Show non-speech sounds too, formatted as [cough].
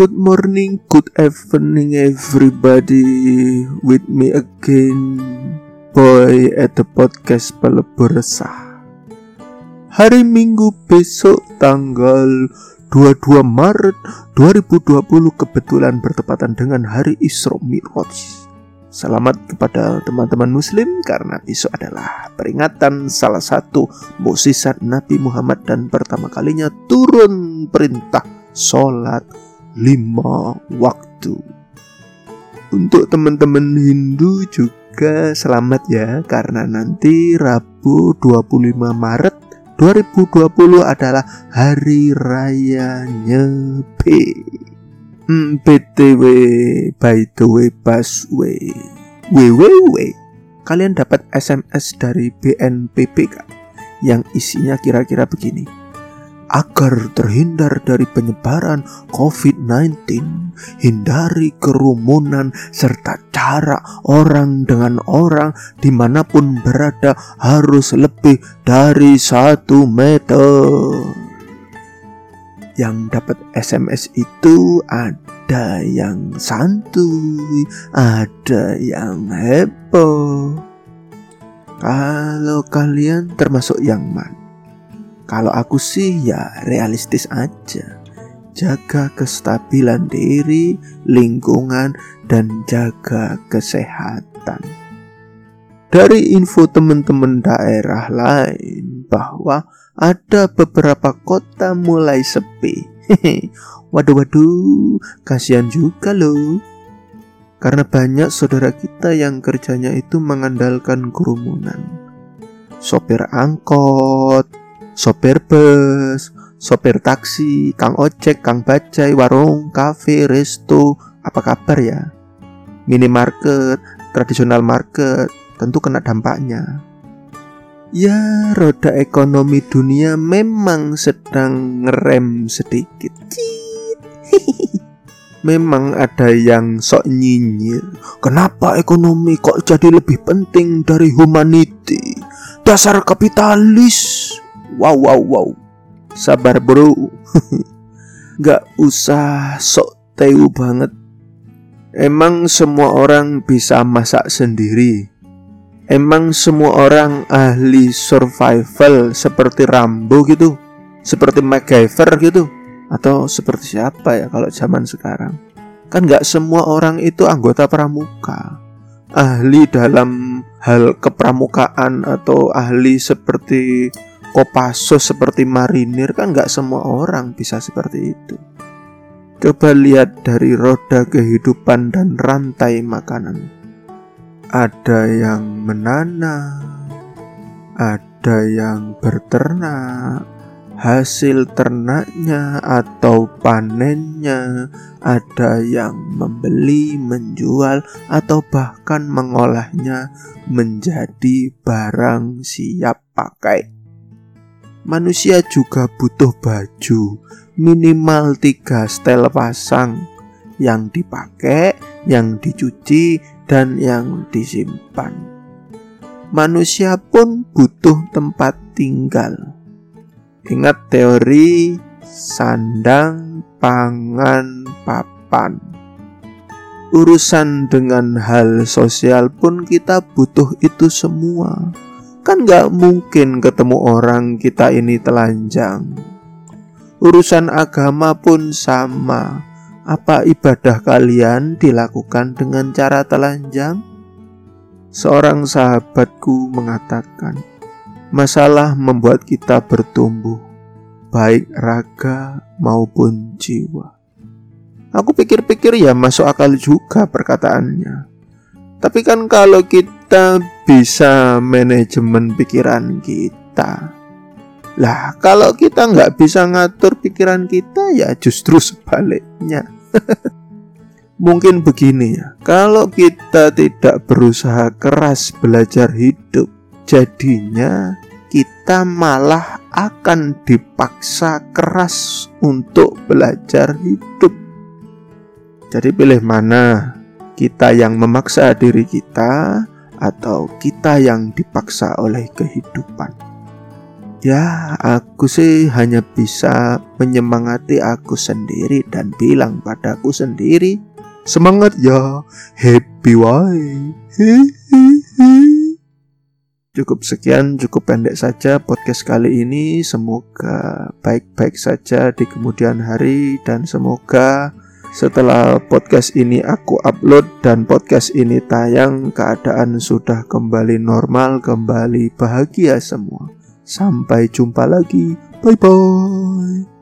Good morning, good evening everybody. With me again Boy at the podcast Pelebur Resah Hari Minggu besok tanggal 22 Maret 2020 kebetulan bertepatan dengan hari Isra Mi'raj. Selamat kepada teman-teman muslim karena besok adalah peringatan salah satu musisat Nabi Muhammad dan pertama kalinya turun perintah sholat lima waktu. Untuk teman-teman Hindu juga selamat ya karena nanti Rabu 25 Maret 2020 adalah hari raya Nyepi. Hmm, BTW by the way busway. WWW. Kalian dapat SMS dari BNPB kan? Yang isinya kira-kira begini agar terhindar dari penyebaran COVID-19, hindari kerumunan serta cara orang dengan orang di mana pun berada harus lebih dari satu meter. Yang dapat SMS itu ada yang santuy, ada yang heboh. Kalau kalian termasuk yang mana? Kalau aku sih ya realistis aja. Jaga kestabilan diri, lingkungan, dan jaga kesehatan. Dari info teman-teman daerah lain bahwa ada beberapa kota mulai sepi. waduh waduh, kasihan juga loh. Karena banyak saudara kita yang kerjanya itu mengandalkan kerumunan. Sopir angkot, sopir bus, sopir taksi, kang ojek, kang bajai, warung, kafe, resto, apa kabar ya? Minimarket, tradisional market, tentu kena dampaknya. Ya, roda ekonomi dunia memang sedang ngerem sedikit. [laughs] Memang ada yang sok nyinyir. Kenapa ekonomi kok jadi lebih penting dari humanity? Dasar kapitalis wow wow wow. Sabar bro. [laughs] Gak usah sok teu banget. Emang semua orang bisa masak sendiri. Emang semua orang ahli survival seperti Rambo gitu Seperti MacGyver gitu Atau seperti siapa ya kalau zaman sekarang. Kan gak semua orang itu anggota pramuka. Ahli dalam hal kepramukaan atau ahli seperti Kopassus seperti marinir kan nggak semua orang bisa seperti itu. Coba lihat dari roda kehidupan dan rantai makanan. Ada yang menanam, ada yang berternak, hasil ternaknya atau panennya, ada yang membeli, menjual, atau bahkan mengolahnya menjadi barang siap pakai manusia juga butuh baju minimal tiga setel pasang yang dipakai, yang dicuci, dan yang disimpan. Manusia pun butuh tempat tinggal. Ingat teori sandang, pangan, papan. Urusan dengan hal sosial pun kita butuh itu semua. Kan gak mungkin ketemu orang kita ini telanjang. Urusan agama pun sama. Apa ibadah kalian dilakukan dengan cara telanjang? Seorang sahabatku mengatakan, masalah membuat kita bertumbuh, baik raga maupun jiwa. Aku pikir-pikir ya masuk akal juga perkataannya. Tapi kan kalau kita bisa manajemen pikiran kita. Lah kalau kita nggak bisa ngatur pikiran kita ya justru sebaliknya. [laughs] Mungkin begini ya. Kalau kita tidak berusaha keras belajar hidup Jadinya kita malah akan dipaksa keras untuk belajar hidup. Jadi pilih mana kita yang memaksa diri kita atau kita yang dipaksa oleh kehidupan. Ya, aku sih hanya bisa menyemangati aku sendiri dan bilang padaku sendiri, semangat ya, happy wae. [laughs] Cukup sekian, cukup pendek saja podcast kali ini. Semoga baik-baik saja di kemudian hari dan semoga setelah podcast ini aku upload dan podcast ini tayang, keadaan sudah kembali normal, kembali bahagia semua. Sampai jumpa lagi. Bye bye.